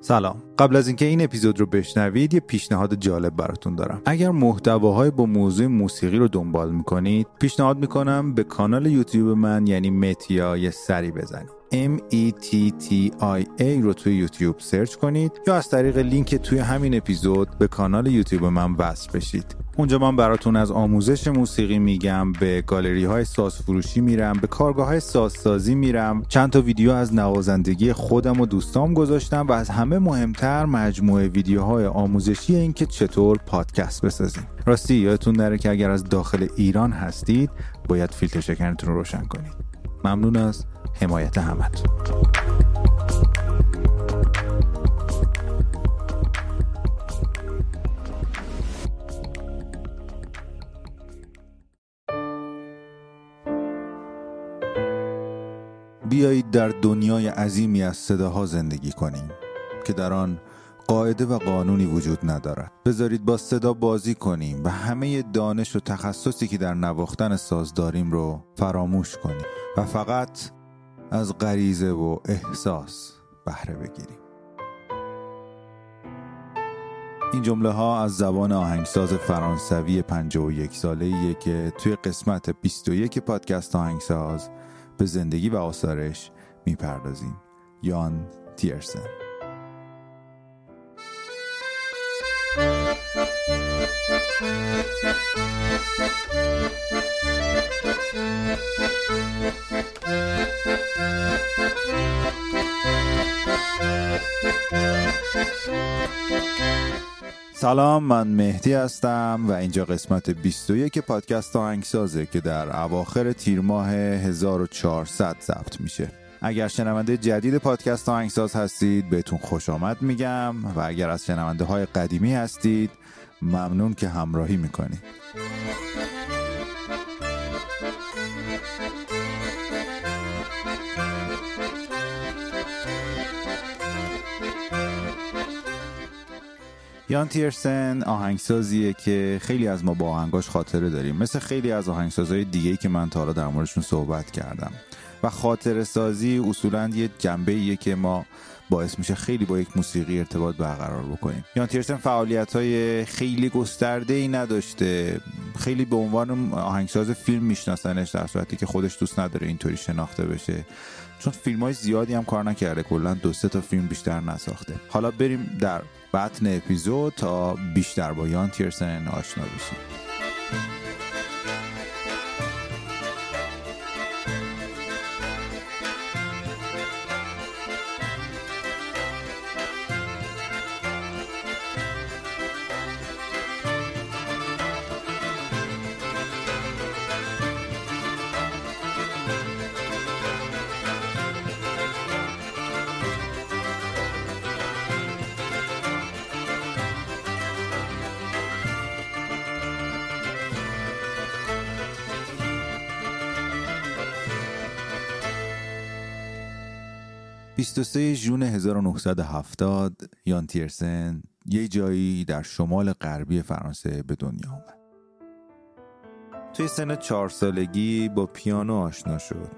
سلام. قبل از اینکه این اپیزود رو بشنوید یه پیشنهاد جالب براتون دارم. اگر محتواهای با موضوع موسیقی رو دنبال می‌کنید پیشنهاد می‌کنم به کانال یوتیوب من یعنی متیا یه سری بزنید. M E T T I A رو توی یوتیوب سرچ کنید یا از طریق لینک توی همین اپیزود به کانال یوتیوب من وصل بشید. اونجا من براتون از آموزش موسیقی میگم به گالری های ساز فروشی میرم به کارگاه های سازسازی میرم. چند تا ویدیو از نوازندگی خودم و دوستام گذاشتم و از همه مهمتر مجموعه ویدیوهای آموزشی این که چطور پادکست بسازیم. راستی یادتون نره که اگر از داخل ایران هستید باید فیلتر شکنتون رو روشن کنید. ممنون از حمایت همت بیایید در دنیای عظیمی از صداها زندگی کنیم که در آن قاعده و قانونی وجود ندارد. بذارید با صدا بازی کنیم و همه دانش و تخصصی که در نواختن ساز داریم رو فراموش کنیم و فقط از غریزه و احساس بهره بگیریم. این جمله ها از زبان آهنگساز فرانسوی 51 ساله ایه که توی قسمت 21 پادکست آهنگساز به زندگی و آثارش می‌پردازیم. یان تیرسن. سلام من مهدی هستم و اینجا قسمت 21 پادکست آهنگسازه که در اواخر تیر ماه 1400 ضبط میشه. اگر شنونده جدید پادکست آهنگساز هستید بهتون خوش آمد میگم و اگر از شنونده های قدیمی هستید ممنون که همراهی می‌کنید یان تیرسن آهنگسازیه که خیلی از ما با آهنگاش خاطره داریم. مثل خیلی از آهنگسازهای دیگه که من تا حالا در موردشون صحبت کردم. و خاطره سازی اصولا یه جنبه ایه که ما باعث میشه خیلی با یک موسیقی ارتباط برقرار بکنیم. یان تیرسن فعالیت های خیلی گسترده ای نداشته. خیلی به عنوان آهنگساز فیلم میشناسنش در صورتی که خودش دوست نداره اینطوری شناخته بشه. چون فیلم های زیادی هم کار نکرده کلا دو سه تا فیلم بیشتر نساخته. حالا بریم در بطن اپیزود تا بیشتر با یان تیرسن آشنا بشیم. 23 ژون 1970 یان تیرسن یه جایی در شمال غربی فرانسه به دنیا آمد. توی سن چهار سالگی با پیانو آشنا شد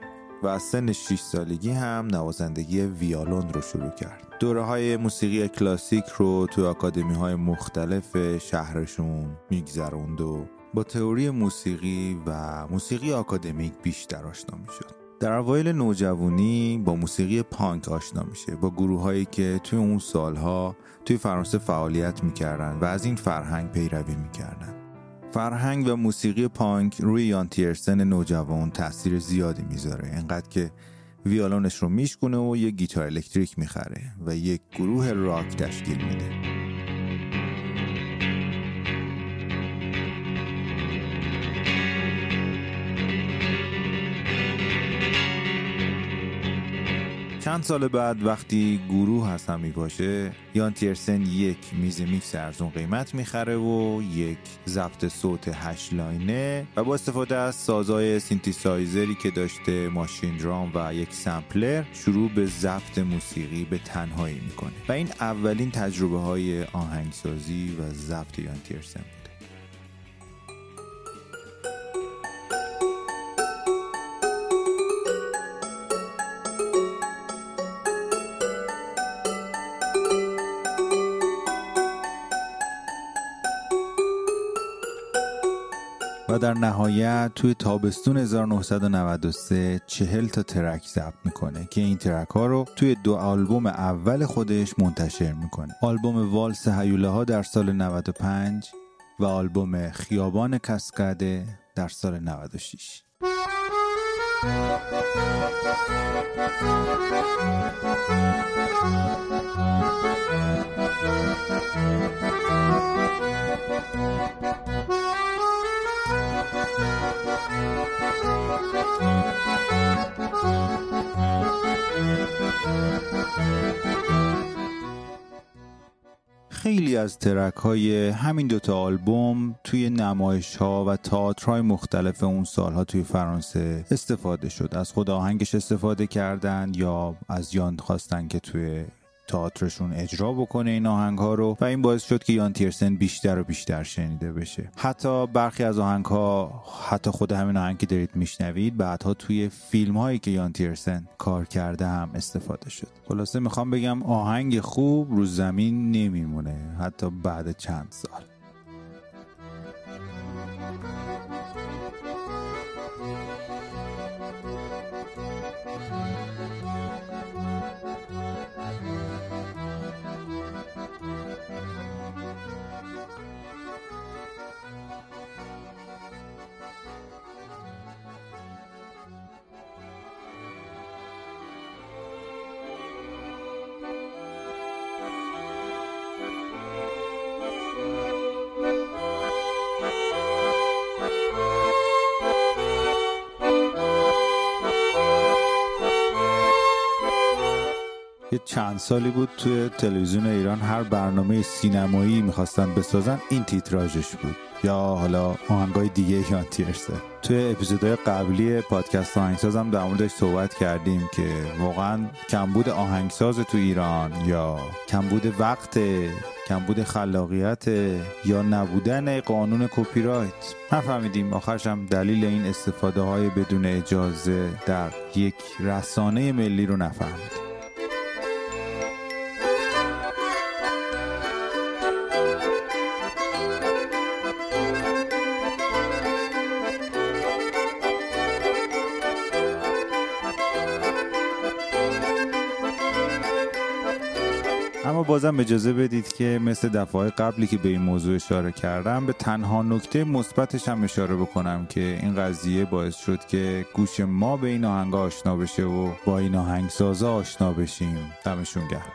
و از سن 6 سالگی هم نوازندگی ویالون رو شروع کرد. دوره های موسیقی کلاسیک رو توی اکادمی های مختلف شهرشون میگذروند و با تئوری موسیقی و موسیقی آکادمیک بیشتر آشنا می شد. در اوایل نوجوانی با موسیقی پانک آشنا میشه با گروه هایی که توی اون سالها توی فرانسه فعالیت می‌کردن و از این فرهنگ پیروی می‌کردن. فرهنگ و موسیقی پانک روی یان تیرسن نوجوان تاثیر زیادی می‌ذاره. انقدر که ویالونش رو میشکونه و یک گیتار الکتریک می‌خره و یک گروه راک تشکیل میده. چند سال بعد وقتی گروه از هم میپاشه یان تیرسن یک میز میکس ارزون قیمت می‌خره و یک ضبط صوت هشت لاینه و با استفاده از سازای سینتیسایزری که داشته ماشین درام و یک sampler شروع به ضبط موسیقی به تنهایی می‌کنه. و این اولین تجربه های آهنگسازی و ضبط یان تیرسن و در نهایت توی تابستون 1993 چهل تا ترک ضبط می‌کنه که این ترک ها رو توی دو آلبوم اول خودش منتشر می‌کنه. آلبوم والس هیوله ها در سال 95 و آلبوم خیابان کسکده در سال 96 خیلی از ترک های همین دوتا آلبوم توی نمایش ها و تئاترهای مختلف اون سالها توی فرانسه استفاده شد. از خود آهنگش استفاده کردن یا از یان خواستن که توی تئاترشون اجرا بکنه این آهنگ ها رو و این باعث شد که یان تیرسن بیشتر و بیشتر شنیده بشه. حتی برخی از آهنگ ها حتی خود همین آهنگ که دارید میشنوید بعدها توی فیلم هایی که یان تیرسن کار کرده هم استفاده شد. خلاصه می‌خوام بگم آهنگ خوب رو زمین نمیمونه حتی بعد چند سال. یه چند سالی بود توی تلویزیون ایران هر برنامه سینمایی می‌خواستن بسازن این تیتراژش بود. یا حالا آهنگای دیگه یان تیرسه توی اپیزودهای قبلی پادکست آهنگساز هم در موردش صحبت کردیم که واقعا کمبود آهنگساز تو ایران یا کمبود وقت کمبود خلاقیت یا نبودن قانون کپی رایت نفهمیدیم آخرش هم دلیل این استفاده های بدون اجازه در یک رسانه ملی رو نفهمیدیم بازم اجازه بدید که مثل دفعه قبلی که به این موضوع اشاره کردم به تنها نکته مثبتش هم اشاره بکنم که این قضیه باعث شد که گوش ما به این آهنگ آشنا بشه و با این آهنگسازا آشنا بشیم. دمشون گرم.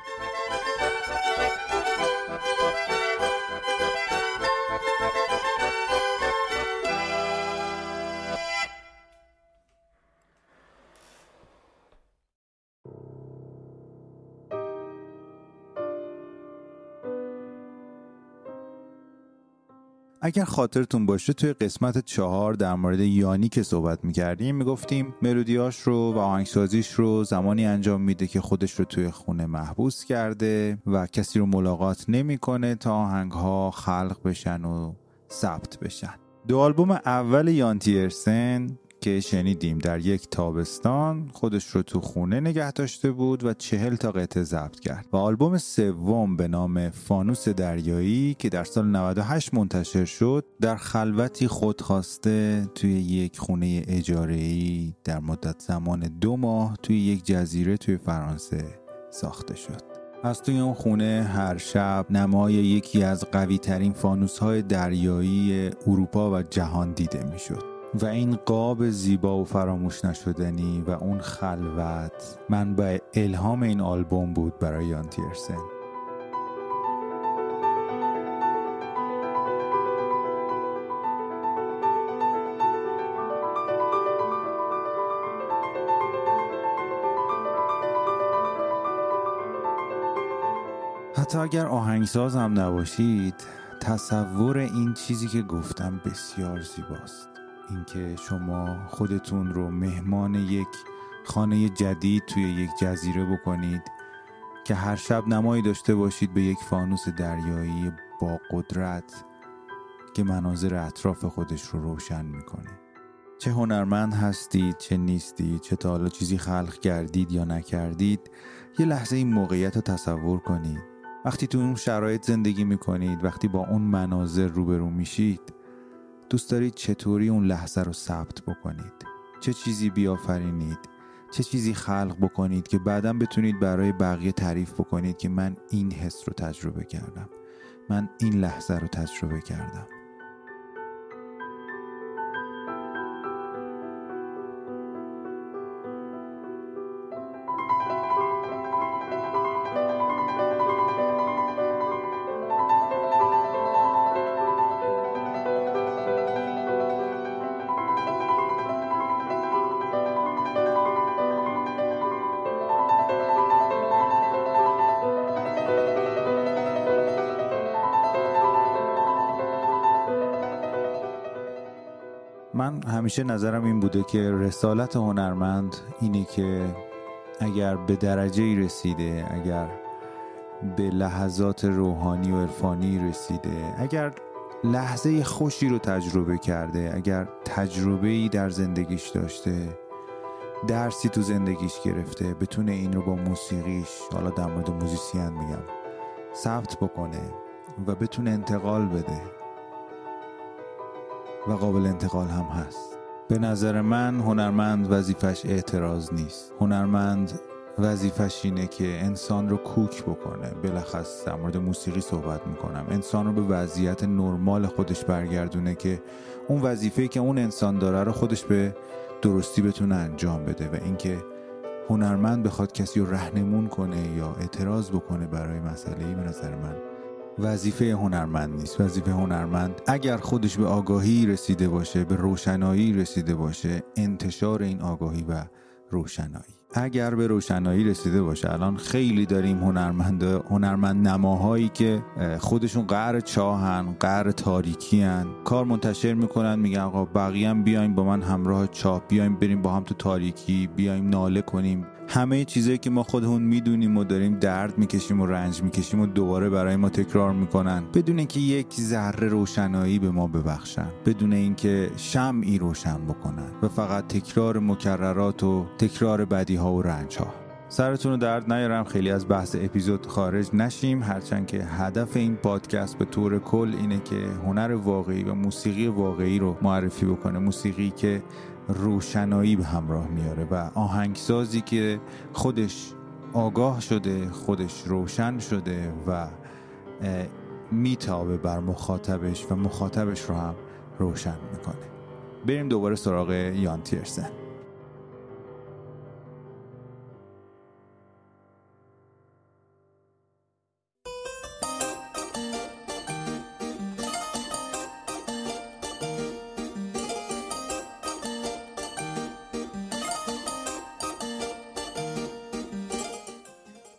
اگر خاطرتون باشه توی قسمت چهار در مورد یانی که صحبت می‌کردیم می‌گفتیم ملودیاش رو و آهنگسازیش رو زمانی انجام میده که خودش رو توی خونه محبوس کرده و کسی رو ملاقات نمی‌کنه تا آهنگ ها خلق بشن و ثبت بشن. دو آلبوم اول یان تیرسن که شنیدیم در یک تابستان خودش رو تو خونه نگه داشته بود و چهل تا قطعه ضبط کرد و آلبوم سوم به نام فانوس دریایی که در سال 98 منتشر شد در خلوتی خودخواسته توی یک خونه اجاره‌ای در مدت زمان دو ماه توی یک جزیره توی فرانسه ساخته شد از توی اون خونه هر شب نمای یکی از قوی ترین فانوس های دریایی اروپا و جهان دیده می شد. و این قاب زیبا و فراموش نشدنی و اون خلوت منبع الهام این آلبوم بود برای یان تیرسن. حتی اگر آهنگساز هم نباشید تصور این چیزی که گفتم بسیار زیباست. اینکه شما خودتون رو مهمان یک خانه جدید توی یک جزیره بکنید که هر شب نمایی داشته باشید به یک فانوس دریایی با قدرت که مناظر اطراف خودش رو روشن می‌کنه. چه هنرمند هستید چه نیستید چه تا حالا چیزی خلق کردید یا نکردید یه لحظه این موقعیت رو تصور کنید. وقتی تو اون شرایط زندگی می‌کنید وقتی با اون مناظر روبرو میشید دوست دارید چطوری اون لحظه رو ثبت بکنید؟ چه چیزی بیافرینید؟ چه چیزی خلق بکنید که بعدا بتونید برای بقیه تعریف بکنید که من این حس رو تجربه کردم. من این لحظه رو تجربه کردم. همیشه نظرم این بوده که رسالت هنرمند اینه که اگر به درجه ای رسیده اگر به لحظات روحانی و عرفانی رسیده اگر لحظه خوشی رو تجربه کرده اگر تجربه ای در زندگیش داشته درسی تو زندگیش گرفته بتونه این رو با موسیقیش حالا در مورد موزیسین میگم ثبت بکنه و بتونه انتقال بده. و قابل انتقال هم هست. به نظر من هنرمند وظیفش اعتراض نیست. هنرمند وظیفش اینه که انسان رو کوک بکنه. بلخص در مورد موسیقی صحبت می‌کنم. انسان رو به وضعیت نرمال خودش برگردونه که اون وظیفه که اون انسان داره رو خودش به درستی بتونه انجام بده و اینکه هنرمند بخواد کسی رو رهنمون کنه یا اعتراض بکنه برای مسئله ای به نظر من وظیفه هنرمند نیست. وظیفه هنرمند اگر خودش به آگاهی رسیده باشه به روشنایی رسیده باشه انتشار این آگاهی و روشنایی. اگر به روشنایی رسیده باشه الان خیلی داریم هنرمند هنرمند نماهایی که خودشون قهر چاهن قهر تاریکی هن. کار منتشر می‌کنن میگن آقا بقیه هم بیایم با من همراه چاه بیایم بریم با هم تو تاریکی بیایم ناله کنیم. همه چیزایی که ما خودمون می‌دونیم و داریم درد می‌کشیم و رنج می‌کشیم و دوباره برای ما تکرار می‌کنن. بدون اینکه یک ذره روشنایی به ما ببخشن. بدون اینکه شمعی روشن بکنن. و فقط تکرار مکررات و تکرار بدی ها و رنج ها سرتون رو درد نیارم. خیلی از بحث اپیزود خارج نشیم. هرچند که هدف این پادکست به طور کل اینه که هنر واقعی و موسیقی واقعی رو معرفی بکنه. موسیقی که روشنایی به همراه میاره و آهنگسازی که خودش آگاه شده خودش روشن شده و میتابه بر مخاطبش و مخاطبش رو هم روشن می‌کنه. بریم دوباره سراغ یان تیرسن.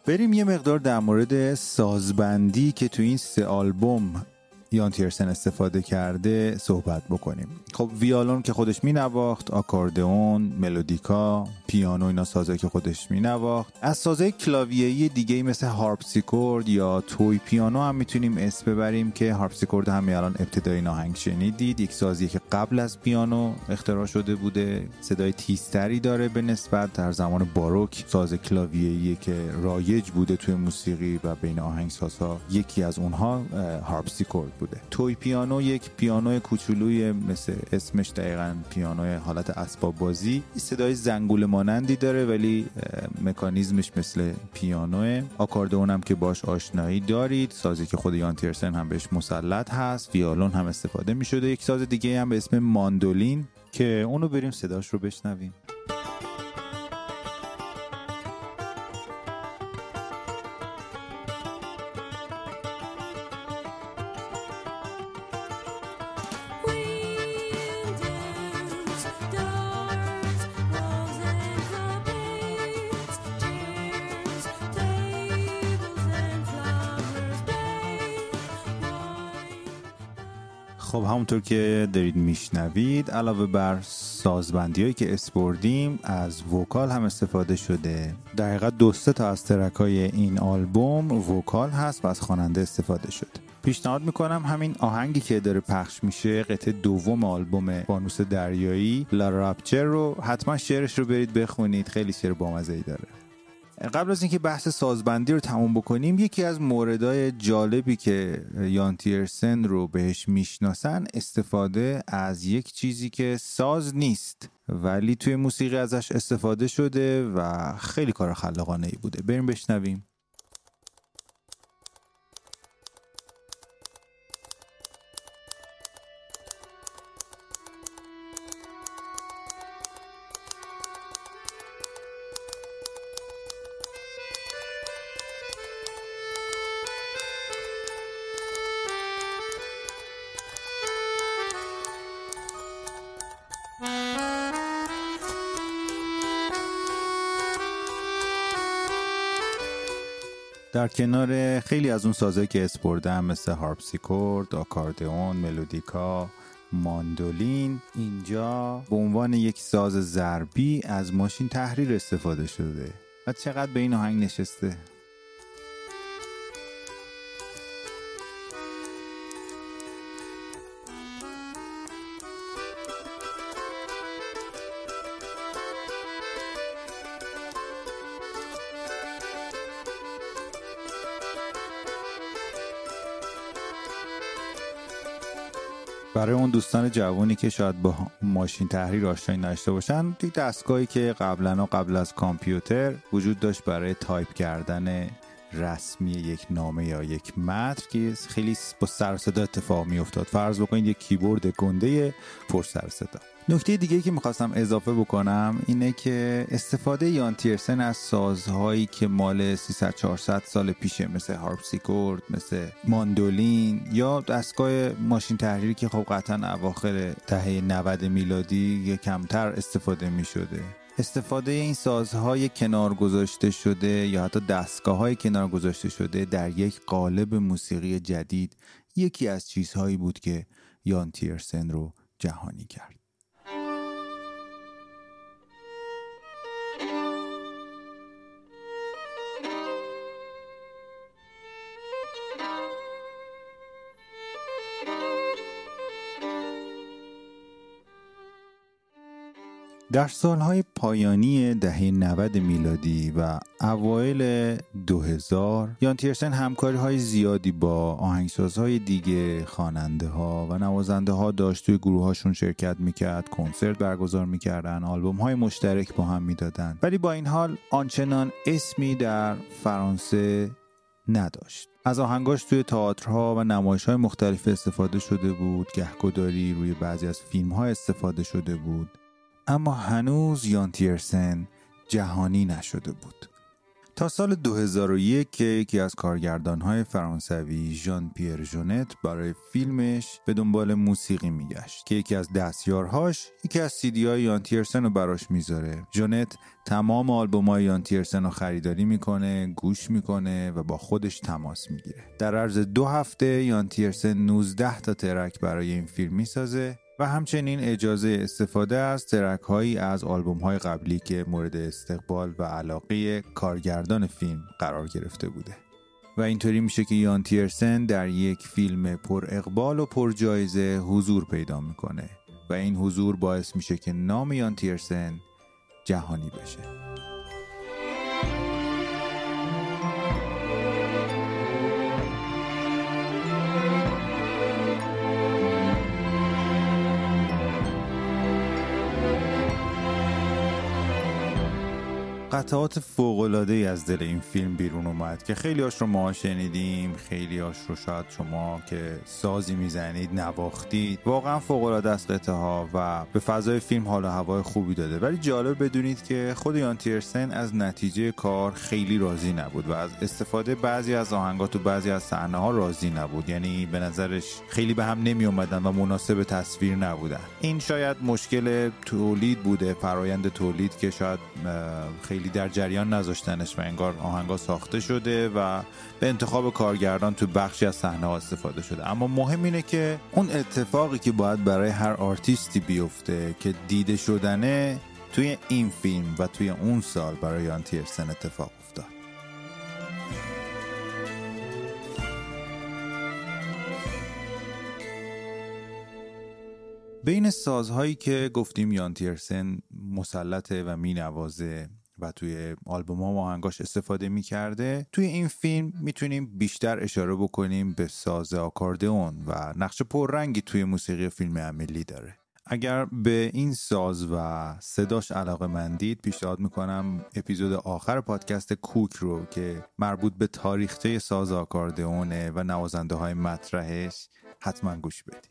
بریم یه مقدار در مورد سازبندی که تو این سه آلبوم یان تیرسن استفاده کرده صحبت بکنیم. خب ویالون که خودش می نواخت آکاردئون ملودیکا پیانو اینا سازاییه که خودش می نواخت از سازای کلاویه‌ای دیگه مثل هارپسیکورد یا toy piano هم می‌تونیم اسم ببریم که هارپسیکورد هم الان ابتدای این آهنگ شنیدید. یک سازی که قبل از پیانو اختراع شده بوده. صدای تیزتری داره به نسبت. در زمان باروک ساز کلاویه‌ای که رایج بوده توی موسیقی و بین آهنگسازها یکی از اونها هارپسیکورد. بوده. توی پیانو یک پیانو کوچولوی مثل اسمش دقیقا پیانوی حالت اسباب بازی. صدای زنگول مانندی داره ولی مکانیزمش مثل پیانوه. آکاردئون هم که باش آشنایی دارید. سازی که خود یان تیرسن هم بهش مسلط هست. ویالون هم استفاده می شده یک ساز دیگه هم به اسم ماندولین که اونو بریم صداش رو بشنویم. همونطور که دارید میشنوید علاوه بر سازبندی هایی که اسم بردیم از vocal هم استفاده شده. در حقیقت دو تا از track های این آلبوم vocal هست و از خواننده استفاده شده پیشنهاد می‌کنم همین آهنگی که داره پخش میشه قطعه دوم آلبوم فانوس دریایی La Rupture رو. حتما شعرش رو برید بخونید خیلی شعر بامزه ای داره. قبل از اینکه بحث سازبندی رو تموم بکنیم یکی از موردهای جالبی که یان تیرسن رو بهش می‌شناسن استفاده از یک چیزی که ساز نیست ولی توی موسیقی ازش استفاده شده و خیلی کار خلاقانه ای بوده. بریم بشنویم. در کنار خیلی از اون سازهایی که اسپردم مثل هارپسیکورد، آکاردئون، ملودیکا، ماندولین اینجا به عنوان یک ساز ضربی از ماشین تحریر استفاده شده. و چقدر به این آهنگ نشسته؟ برای اون دوستان جوانی که شاید با ماشین تحریر آشنایی نداشته باشن یک دستگاهی که قبلا قبل از کامپیوتر وجود داشت برای تایپ کردن رسمی یک نامه یا یک متن که خیلی با سر صدا اتفاق می افتاد فرض بکنید یک کیبورد گنده پر سر صدا. نکته دیگه که می‌خواستم اضافه بکنم اینه که استفاده یان تیرسن از سازهایی که مال 300 400 سال پیشه مثل هارپسیکورد مثل ماندولین یا دستگاه ماشین تحریری که خب قطعا اواخر دهه 90 میلادی کمتر استفاده می‌شده. استفاده این سازهای کنار گذاشته شده یا حتی دستگاه های کنار گذاشته شده در یک قالب موسیقی جدید یکی از چیزهایی بود که یان تیرسن رو جهانی کرد. در سالهای پایانی دهه 90 میلادی و اوایل 2000 یان تیرسن همکاری های زیادی با آهنگسازهای دیگه خواننده ها و نوازنده ها داشت توی گروه هاشون شرکت می‌کرد کنسرت برگزار می‌کردن آلبوم های مشترک با هم می‌دادن. ولی با این حال آنچنان اسمی در فرانسه نداشت. از آهنگاش توی تئاترها و نمایش های مختلف استفاده شده بود گهگداری روی بعضی از فیلم ها استفاده شده بود. اما هنوز یان تیرسن جهانی نشده بود. تا سال 2001 که یکی از کارگردانهای فرانسوی ژان پیر ژونت برای فیلمش به دنبال موسیقی میگشت که یکی از دستیارهاش یکی از سیدی های یان تیرسن رو براش می‌ذاره. ژونت تمام آلبوم های یان تیرسن رو خریداری می‌کنه گوش می‌کنه و با خودش تماس می‌گیره. در عرض دو هفته یان تیرسن 19 تا ترک برای این فیلم می‌سازه و همچنین اجازه استفاده از ترک هایی از آلبوم های قبلی که مورد استقبال و علاقه کارگردان فیلم قرار گرفته بوده. و اینطوری میشه که یان تیرسن در یک فیلم پر اقبال و پر جایزه حضور پیدا می‌کنه و این حضور باعث میشه که نام یان تیرسن جهانی بشه. قطعات فوقلاده ای از دل این فیلم بیرون اومد که خیلی هاش رو ما شنیدیم خیلی هاش رو شاید شما که سازی می‌زنید نواختید. واقعا فوقلاده از قطعه ها و به فضای فیلم حال و هوای خوبی داده. ولی جالب بدونید که خود یان تیرسن از نتیجه کار خیلی راضی نبود و از استفاده بعضی از آهنگات و بعضی از صحنه ها راضی نبود. یعنی به نظرش خیلی به هم نمی اومدن و مناسب تصویر نبودن. این شاید مشکل تولید بوده فرایند تولید که شاید خیلی خیلی در جریان نذاشتنش و انگار آهنگا ساخته شده و به انتخاب کارگردان تو بخشی از صحنه ها استفاده شده. اما مهم اینه که اون اتفاقی که باید برای هر آرتیستی بیفته که دیده شدنه توی این فیلم و توی اون سال برای یان تیرسن اتفاق افتاد. بین سازهایی که گفتیم یان تیرسن مسلطه و مینوازه و توی آلبوم ها و آهنگاش استفاده می‌کرده. توی این فیلم می‌تونیم بیشتر اشاره بکنیم به ساز آکاردئون و نقش پررنگی توی موسیقی فیلم عملی داره. اگر به این ساز و صداش علاقه مندید پیشنهاد می‌کنم اپیزود آخر پادکست کوک رو که مربوط به تاریخچه ساز آکاردئونه و نوازنده های مطرحش حتما گوش بدید.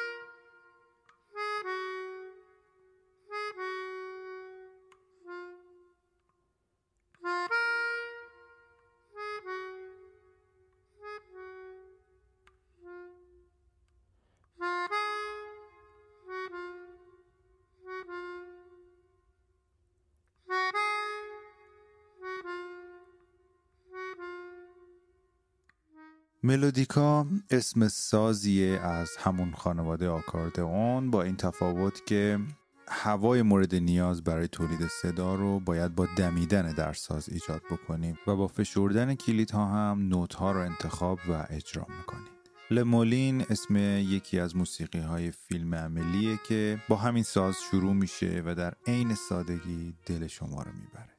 ملودیکا اسم سازیه از همون خانواده آکاردئون با این تفاوت که هوای مورد نیاز برای تولید صدا رو باید با دمیدن در ساز ایجاد بکنیم و با فشردن کلید ها هم نوت ها رو انتخاب و اجرا می‌کنیم. لمولین اسم یکی از موسیقی های فیلم عملیه که با همین ساز شروع میشه و در عین سادگی دل شما رو می‌بره.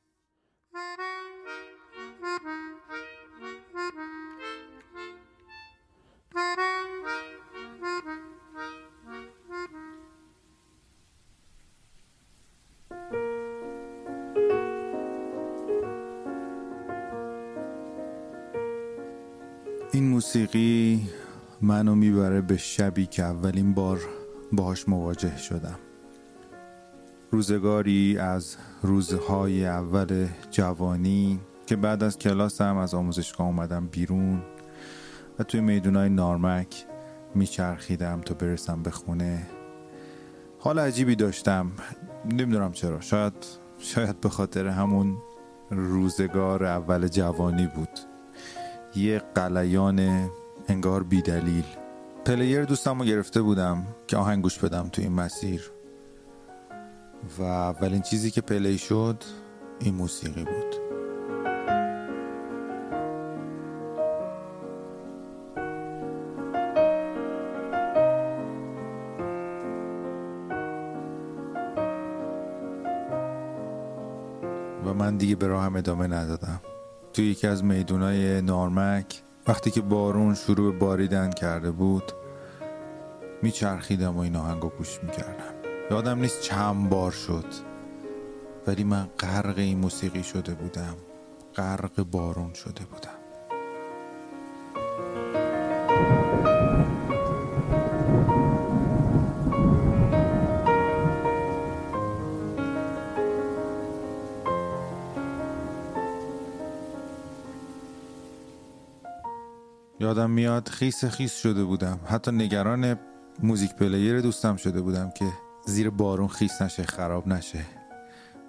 موسیقی منو می‌بره به شبی که اولین بار باهاش مواجه شدم. روزگاری از روزهای اول جوانی که بعد از کلاسم از آموزشگاه اومدم بیرون و توی میدونای نارمک میچرخیدم تا برسم به خونه. حال عجیبی داشتم. نمی‌دونم چرا. شاید شاید به خاطر همون روزگار اول جوانی بود. یه غلیان انگار بی‌دلیل player دوستم رو گرفته بودم که آهنگ گوش بدم تو این مسیر. و اولین چیزی که play شد این موسیقی بود. و من دیگه به راهم ادامه ندادم. توی یکی از میدونای نارمک وقتی که بارون شروع به باریدن کرده بود میچرخیدم و این آهنگو گوش می‌کردم. یادم نیست چند بار شد ولی من غرق این موسیقی شده بودم. غرق بارون شده بودم. یادم میاد خیس خیس شده بودم. حتی نگران موزیک پلیر دوستم شده بودم که زیر بارون خیس نشه خراب نشه.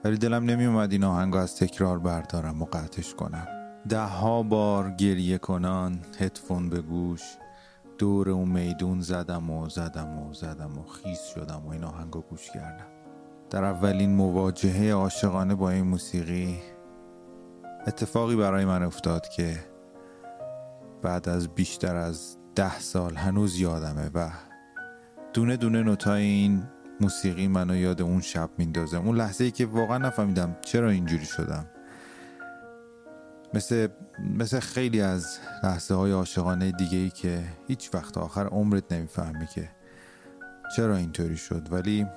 ولی دلم نمی اومد این آهنگ از تکرار بردارم و قطعش کنم. ده ها بار گریه کنان هدفون به گوش. دور اون میدون زدم و زدم و زدم و خیس شدم و این آهنگ گوش کردم. در اولین مواجهه عاشقانه با این موسیقی اتفاقی برای من افتاد که بعد از بیشتر از ده سال هنوز یادمه و دونه دونه نوتای این موسیقی منو یاد اون شب میندازه. اون لحظه ای که واقعا نفهمیدم چرا اینجوری شدم. مثل, مثل خیلی از لحظه های عاشقانه دیگه ای که هیچ وقت آخر عمرت نمی‌فهمی که چرا اینطوری شد. ولی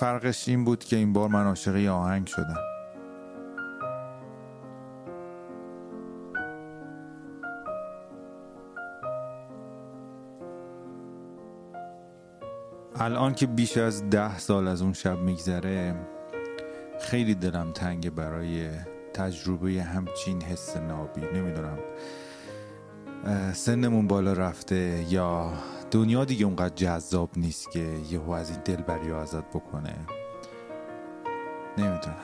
فرقش این بود که این بار من عاشق آهنگ شدم. الان که بیش از ده سال از اون شب میگذره خیلی دلم تنگه برای تجربه همچین حس نابی. نمی‌دونم سنمون بالا رفته یا دنیا دیگه اونقدر جذاب نیست که یهو از این دلبری ازت بکنه. نمی‌دونم.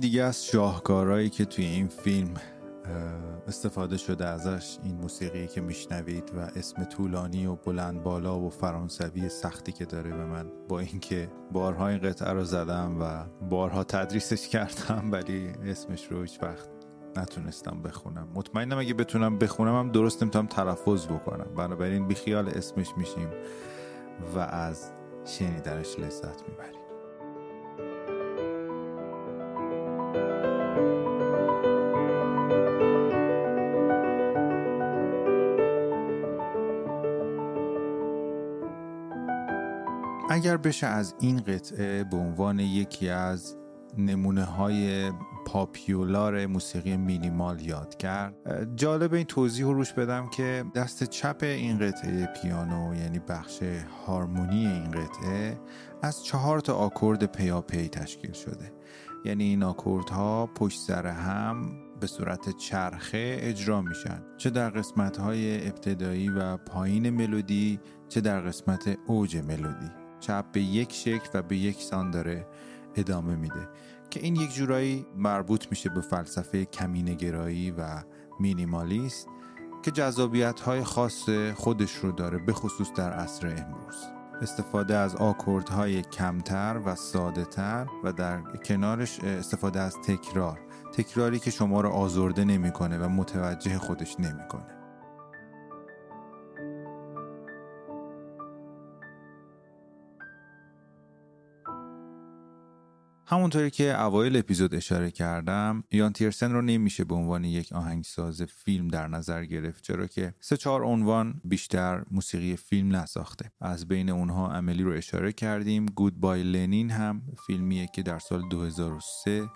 دیگه از شاهکارهایی که توی این فیلم استفاده شده ازش این موسیقی که میشنوید و اسم طولانی و بلند بالا و فرانسوی سختی که داره به من با اینکه بارها این قطعه رو زدم و بارها تدریسش کردم ولی اسمش رو هیچ وقت نتونستم بخونم. مطمئنم اگه بتونم بخونم هم درست نمی‌تونم تلفظ بکنم. بنابراین بیخیال اسمش میشیم و از شنیدنش لذت می‌بریم. اگر بشه از این قطعه به عنوان یکی از نمونه های پاپیولار موسیقی مینیمال یاد کرد جالب این توضیح رو روش بدم که دست چپ این قطعه پیانو یعنی بخش هارمونی این قطعه از چهار تا آکورد پیاپی تشکیل شده. یعنی این آکوردها پشت سر هم به صورت چرخه اجرا میشن چه در قسمت های ابتدایی و پایین ملودی چه در قسمت اوج ملودی. چپ به یک شکل و به یک سان داره ادامه میده که این یک جورایی مربوط میشه به فلسفه کمینگرایی و مینیمالیست که جذابیت های خاص خودش رو داره به خصوص در عصر امروز. استفاده از های کمتر و ساده تر و در کنارش استفاده از تکرار. تکراری که شما رو آزرده نمی‌کنه و متوجه خودش نمی‌کنه. همونطوری که اوایل اپیزود اشاره کردم یان تیرسن رو نمیشه به عنوان یک آهنگساز فیلم در نظر گرفت چرا که سه چهار عنوان بیشتر موسیقی فیلم نساخته. از بین اونها عملی رو اشاره کردیم گود بای لنین هم فیلمیه که در سال 2003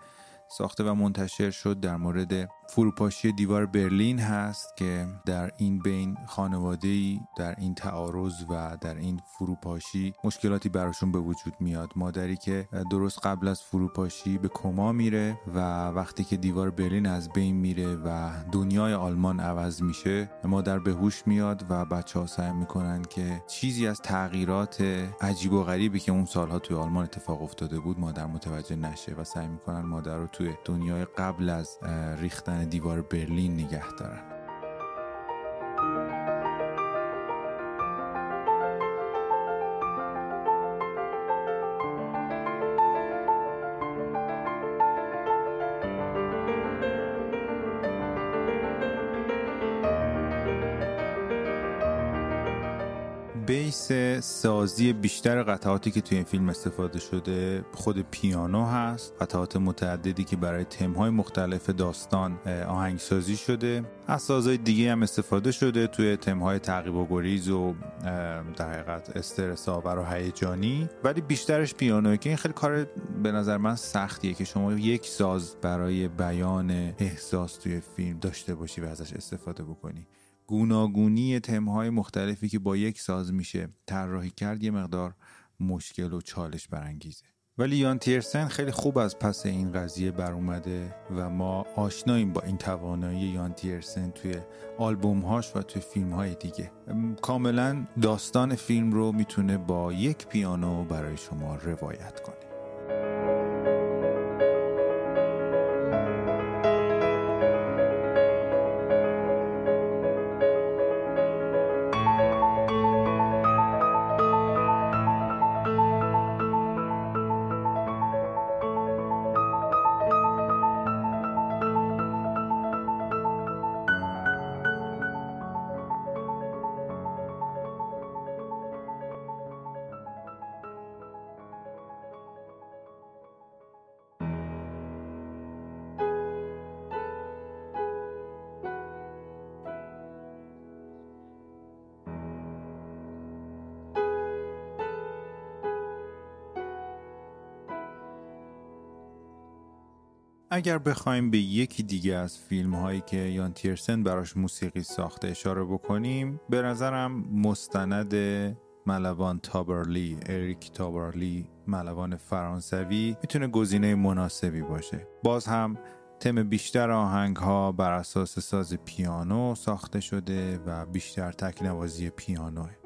ساخته و منتشر شد در مورد فروپاشی دیوار برلین هست که در این بین خانواده در این تعارض و در این فروپاشی مشکلاتی براشون به وجود میاد. مادری که درست قبل از فروپاشی به کما میره و وقتی که دیوار برلین از بین میره و دنیای آلمان عوض میشه مادر به هوش میاد و بچه ها سعی می‌کنن که چیزی از تغییرات عجیب و غریبی که اون سالها توی آلمان اتفاق افتاده بود مادر متوجه نشه و سعی می‌کنن مادر رو توی دنیای قبل از ریختن دیوار برلین نگه دارن. سازی بیشتر قطعاتی که توی این فیلم استفاده شده خود پیانو هست. قطعات متعددی که برای تمهای مختلف داستان آهنگسازی شده. از سازهای دیگه هم استفاده شده توی تمهای تعقیب و گریز و در حقیقت استرس آور و هیجانی. ولی بیشترش پیانوه که این خیلی کار به نظر من سختیه که شما یک ساز برای بیان احساس توی فیلم داشته باشی و ازش استفاده بکنی. گوناگونی تمهای مختلفی که با یک ساز میشه طراحی کرد یه مقدار مشکل و چالش برانگیزه. ولی یان تیرسن خیلی خوب از پس این قضیه بر اومده و ما آشناییم با این توانایی یان تیرسن توی آلبوم هاش و توی فیلم های دیگه کاملا داستان فیلم رو می‌تونه با یک پیانو برای شما روایت کنه. اگر بخوایم به یکی دیگه از فیلم هایی که یان تیرسن براش موسیقی ساخته اشاره بکنیم به نظرم مستند ملوان تابرلی اریک تابرلی ملوان فرانسوی می‌تونه گزینه مناسبی باشه. باز هم تم بیشتر آهنگ ها بر اساس ساز پیانو ساخته شده و بیشتر تکنوازی پیانوه.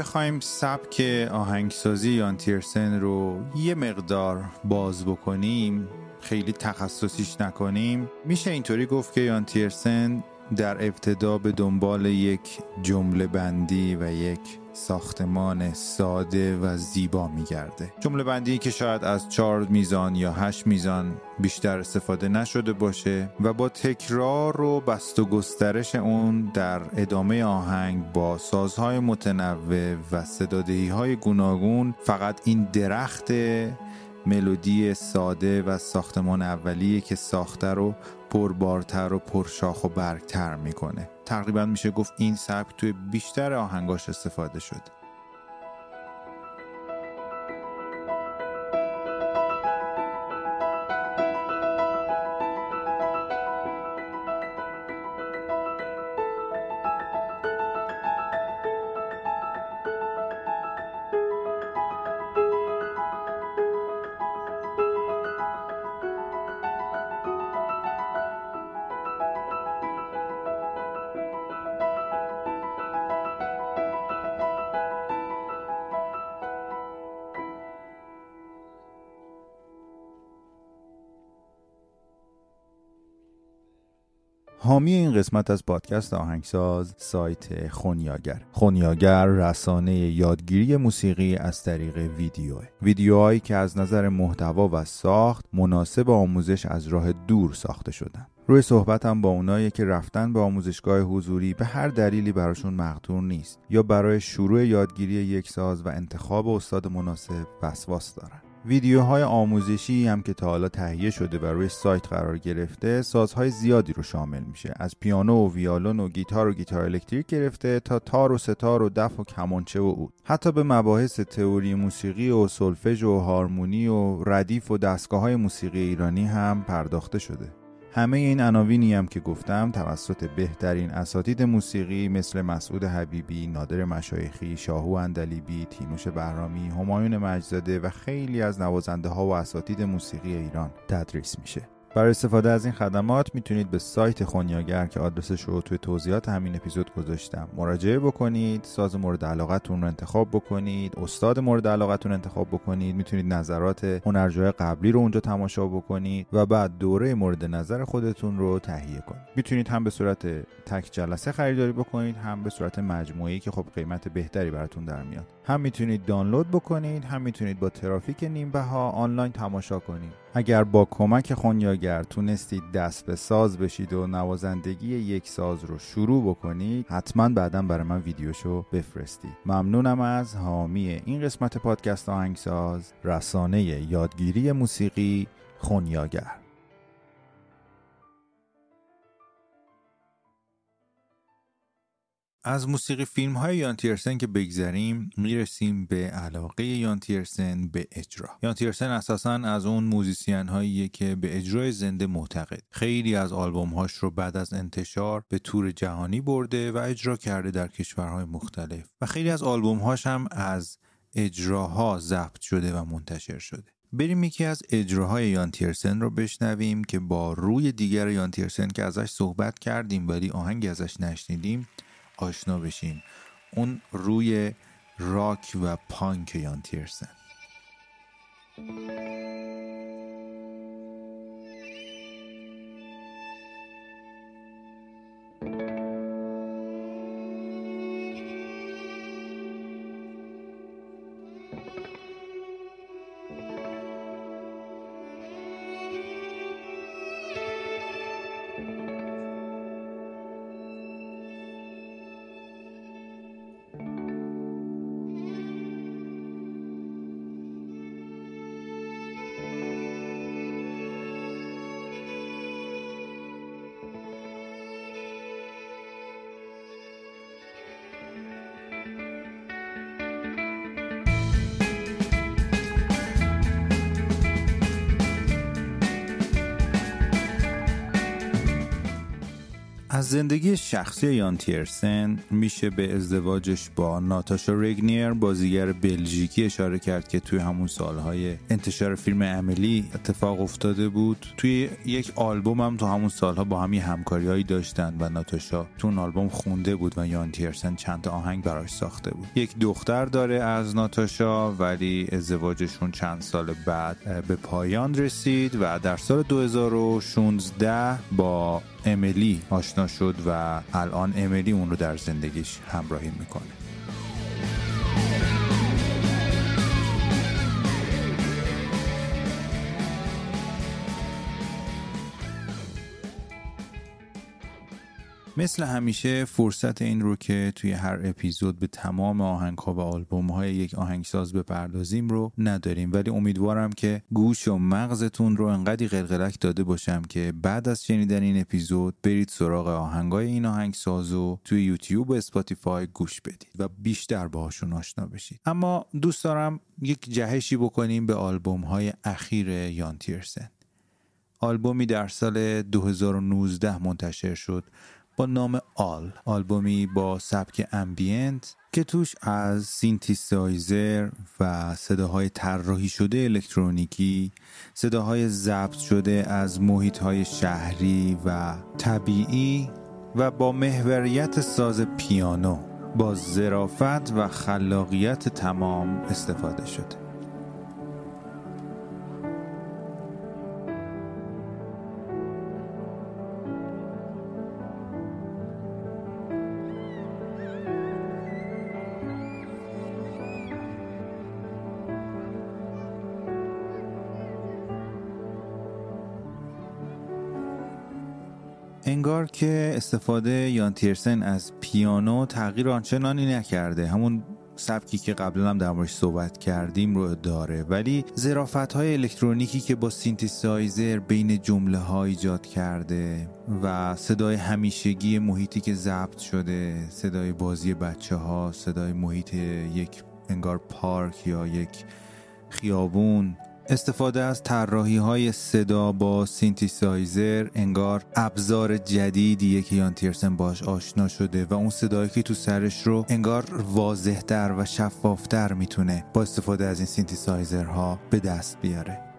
بخوایم سبک آهنگسازی یان تیرسن رو یه مقدار باز بکنیم خیلی تخصصیش نکنیم. میشه اینطوری گفت که یان تیرسن در ابتدا به دنبال یک جمله بندی و یک ساختمان ساده و زیبا میگرده. جمله بندی که شاید از چهار میزان یا هشت میزان بیشتر استفاده نشده باشه و با تکرار و بست و گسترش اون در ادامه آهنگ با سازهای متنوع و صدادهی های گوناگون فقط این درخت ملودی ساده و ساختمان اولیه که ساخته رو پربارتر و پرشاخ و برگتر می‌کنه. تقریبا میشه گفت این سبک توی بیشتر آهنگاش استفاده شده. حامی این قسمت از پادکست آهنگساز سایت خونیاگر. خونیاگر رسانه یادگیری موسیقی از طریق ویدیو ویدیوهایی که از نظر محتوا و ساخت مناسب آموزش از راه دور ساخته شدن. روی صحبتم با اونایی که رفتن به آموزشگاه حضوری به هر دلیلی براشون مقدور نیست یا برای شروع یادگیری یک ساز و انتخاب استاد مناسب وسواس دارن. ویدیوهای آموزشی هم که تا حالا تهیه شده و روی سایت قرار گرفته سازهای زیادی رو شامل میشه. از پیانو و ویالون و گیتار و گیتار الکتریک گرفته تا تار و سه‌تار و دف و کمانچه و عود حتی به مباحث تئوری موسیقی و سولفژ و هارمونی و ردیف و دستگاه های موسیقی ایرانی هم پرداخته شده. همه این عناوینی هم که گفتم توسط بهترین اساتید موسیقی مثل مسعود حبیبی، نادر مشایخی، شاهو اندلیبی، تینوش بهرامی، همایون مجزاده و خیلی از نوازنده ها و اساتید موسیقی ایران تدریس میشه. برای استفاده از این خدمات می‌تونید به سایت خونیاگر که آدرسش رو توی توضیحات همین اپیزود گذاشتم مراجعه بکنید ساز مورد علاقتون رو انتخاب بکنید استاد مورد علاقتون انتخاب بکنید می‌تونید نظرات هنرجوهای قبلی رو اونجا تماشا بکنید و بعد دوره مورد نظر خودتون رو تهیه کنید. می‌تونید هم به صورت تک جلسه خریداری بکنید هم به صورت مجموعی که خب قیمت بهتری براتون در میاد. هم می‌تونید دانلود بکنید هم می‌تونید با ترافیک نیم ها آنلاین تماشا کنید. اگر با کمک خونیاگر تونستید دست به ساز بشید و نوازندگی یک ساز رو شروع بکنید حتما بعدا برای من ویدیوشو بفرستید. ممنونم از حامی این قسمت پادکست آهنگساز رسانه یادگیری موسیقی خونیاگر. از موسیقی فیلم های یان تیرسن که بگذریم می‌رسیم به علاقه یان تیرسن به اجرا. یان تیرسن اساسا از اون موزیسین هاییه که به اجرای زنده معتقد. خیلی از آلبوم هاش رو بعد از انتشار به تور جهانی برده و اجرا کرده در کشورهای مختلف. و خیلی از آلبوم هاش هم از اجراها ضبط شده و منتشر شده. بریم یکی از اجراهای یان تیرسن رو بشنویم که با روی دیگر یان تیرسن که ازش صحبت کردیم ولی آهنگی ازش نشنیدیم. آشنا بشیم. اون روی راک و پانک یان تیرسن. از زندگی شخصی یان تیرسن میشه به ازدواجش با ناتاشا رگنیر بازیگر بلژیکی اشاره کرد که توی همون سالهای انتشار فیلم املی اتفاق افتاده بود. توی یک آلبوم هم تو همون سالها با همی همکاریهایی داشتن و ناتاشا تو اون آلبوم خونده بود و یان تیرسن چند آهنگ براش ساخته بود. یک دختر داره از ناتاشا ولی ازدواجشون چند سال بعد به پایان رسید و در سال 2016 با امیلی آشنا شد و الان امیلی اون رو در زندگیش همراهی می‌کنه. مثل همیشه فرصت این رو که توی هر اپیزود به تمام آهنگ ها و آلبوم های یک آهنگساز بپردازیم رو نداریم. ولی امیدوارم که گوش و مغزتون رو انقدی قلقلک داده باشم که بعد از شنیدن این اپیزود برید سراغ آهنگای این آهنگساز رو توی یوتیوب و اسپاتیفای گوش بدید و بیشتر باهاشون آشنا بشید. اما دوست دارم یک جهشی بکنیم به آلبوم های اخیر یان تیرسن. آلبومی در سال 2019 منتشر شد. با نام ALL آلبومی با سبک ambient که توش از سینتیسایزر و صداهای طراحی شده الکترونیکی صداهای ضبط شده از محیط های شهری و طبیعی و با محوریت ساز پیانو با ظرافت و خلاقیت تمام استفاده شده. انگار که استفاده یان تیرسن از پیانو تغییر آنچنانی نکرده. همون سبکی که قبلا هم در موردش صحبت کردیم رو داره. ولی ظرافت های الکترونیکی که با سینتیسایزر بین جمله ها ایجاد کرده و صدای همیشگی محیطی که ضبط شده صدای بازی بچه ها صدای محیط یک انگار پارک یا یک خیابون استفاده از طراحی های صدا با سینتیسایزر انگار ابزار جدیدیه که یان تیرسن باش آشنا شده و اون صدایی که تو سرش رو انگار واضحتر و شفافتر می‌تونه با استفاده از این سینتیسایزرها به دست بیاره.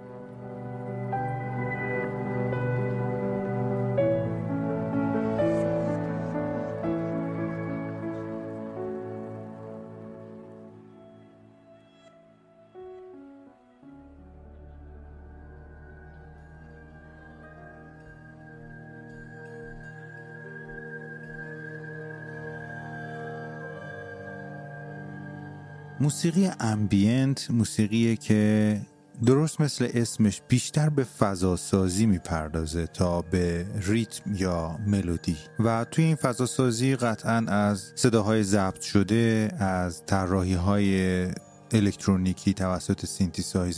موسیقی امبینت موسیقی که درست مثل اسمش بیشتر به فضاسازی می‌پردازه تا به ریتم یا ملودی. و توی این فضاسازی قطعا از صداهای ضبط شده از طراحی های الکترونیکی توسط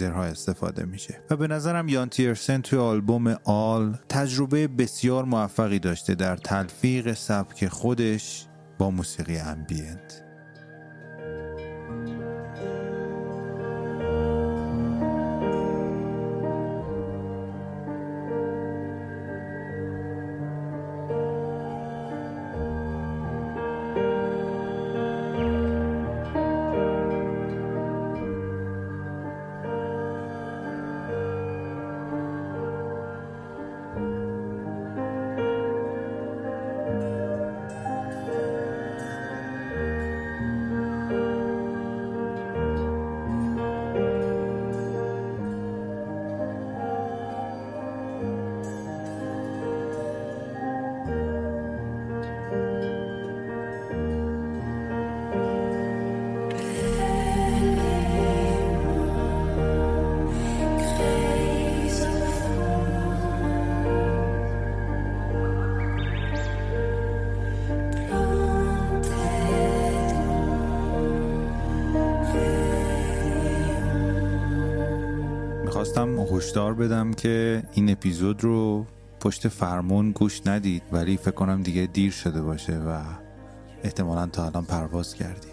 ها استفاده میشه. و به نظرم یان تیرسن توی آلبوم آل تجربه بسیار موفقی داشته در تلفیق سبک خودش با موسیقی امبینت می‌خواستم هشدار بدم که این اپیزود رو پشت فرمون گوش ندید ولی فکر کنم دیگه دیر شده باشه و احتمالا تا الان پرواز کردید.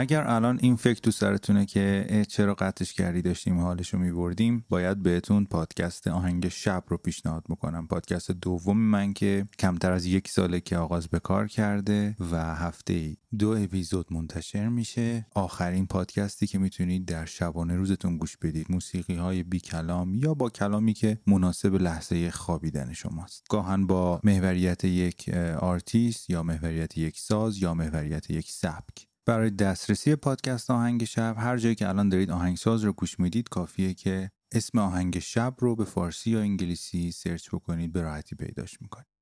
اگر الان این فکر تو سرتونه که چرا قطعش کردی داشتیم حالشو میبردیم باید بهتون پادکست آهنگ شب رو پیشنهاد می‌کنم پادکست دوم من که کمتر از یک ساله که آغاز به کار کرده و هفته دو اپیزود منتشر میشه. آخرین پادکستی که می‌تونید در شبانه روزتون گوش بدید. موسیقی های بی کلام یا با کلامی که مناسب لحظه خوابیدن شماست. گاهن با محوریت یک آرتیست یا محوریت یک ساز یا محوریت یک سبک. برای دسترسی پادکست آهنگ شب هر جایی که الان دارید آهنگ شب رو گوش می‌دید کافیه که اسم آهنگ شب رو به فارسی یا انگلیسی search بکنید به راحتی پیداش می‌کنید.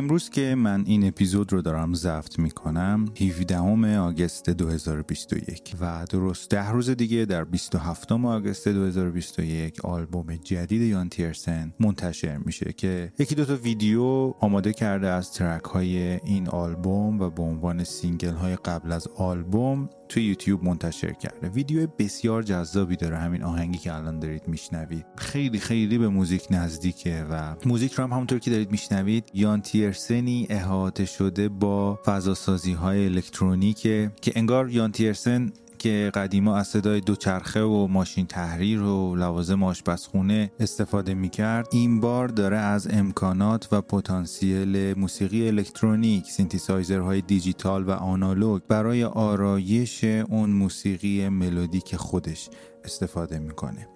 امروز که من این اپیزود رو دارم ضبط می‌کنم 17 August 2021 و درست ده روز دیگه در 27 August 2021 آلبوم جدید یان تیرسن منتشر میشه که یکی دو تا ویدیو آماده کرده از track های این آلبوم و به عنوان single های قبل از آلبوم توی یوتیوب منتشر کرده. ویدیو بسیار جذابی داره همین آهنگی که الان دارید میشنوید. خیلی خیلی به موزیک نزدیکه و موزیک رو هم همونطور که دارید میشنوید. یان تیرسنی احاطه شده با فضاسازی های الکترونیکه که انگار یان تیرسن که قدیما از صدای دوچرخه و ماشین تحریر و لوازم آشپزخونه استفاده می‌کرد این بار داره از امکانات و پتانسیل موسیقی الکترونیک سینتیسایزرهای دیجیتال و آنالوگ برای آرایش اون موسیقی ملودیک خودش استفاده می‌کنه.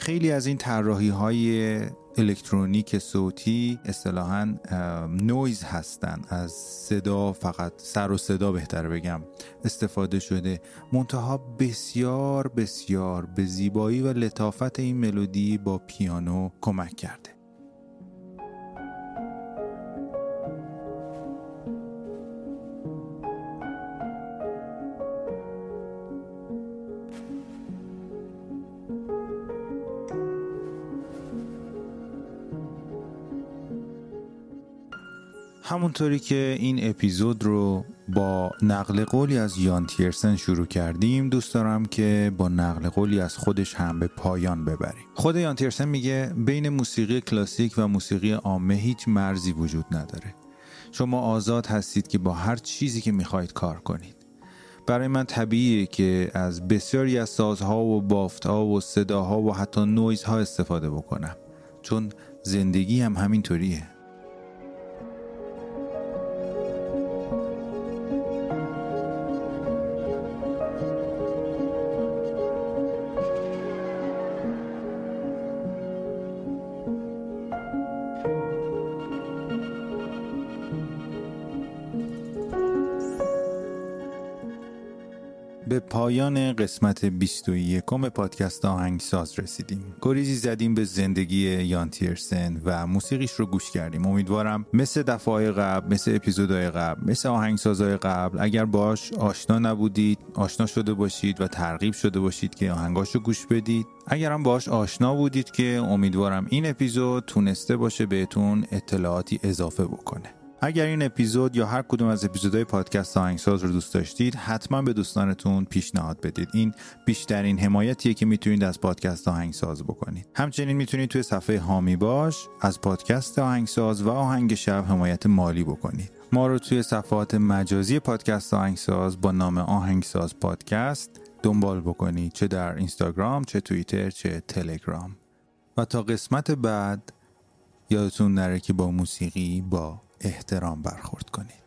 خیلی از این طراحی های الکترونیک صوتی اصطلاحا نویز هستند از صدا فقط سر و صدا بهتر بگم استفاده شده. منتها بسیار بسیار به زیبایی و لطافت این ملودی با پیانو کمک کرده. همونطوری که این اپیزود رو با نقل قولی از یان تیرسن شروع کردیم دوست دارم که با نقل قولی از خودش هم به پایان ببریم. خود یان تیرسن میگه بین موسیقی کلاسیک و موسیقی عامه هیچ مرزی وجود نداره. شما آزاد هستید که با هر چیزی که می‌خواهید کار کنید. برای من طبیعیه که از بسیاری از سازها و بافتها و صداها و حتی نویزها استفاده بکنم. چون زندگی هم همینطوریه. پایان قسمت 21 پادکست آهنگساز رسیدیم. گریزی زدیم به زندگی یان تیرسن و موسیقیش رو گوش کردیم. امیدوارم مثل دفعه قبل مثل اپیزودهای قبل مثل آهنگسازهای قبل اگر باش آشنا نبودید آشنا شده باشید و ترغیب شده باشید که آهنگاش رو گوش بدید. اگرم باش آشنا بودید که امیدوارم این اپیزود تونسته باشه بهتون اطلاعاتی اضافه بکنه. اگر این اپیزود یا هر کدوم از اپیزودهای پادکست آهنگساز رو دوست داشتید حتما به دوستانتون پیشنهاد بدید. این بیشترین حمایتیه که می‌تونید از پادکست آهنگساز بکنید. همچنین می‌تونید توی صفحه هامی باش از پادکست آهنگساز و آهنگ شب حمایت مالی بکنید. ما رو توی صفحات مجازی پادکست آهنگساز با نام آهنگساز پادکست دنبال بکنید. چه در اینستاگرام چه توییتر چه تلگرام. و تا قسمت بعد یادتون نره که با موسیقی با احترام برخورد کنید.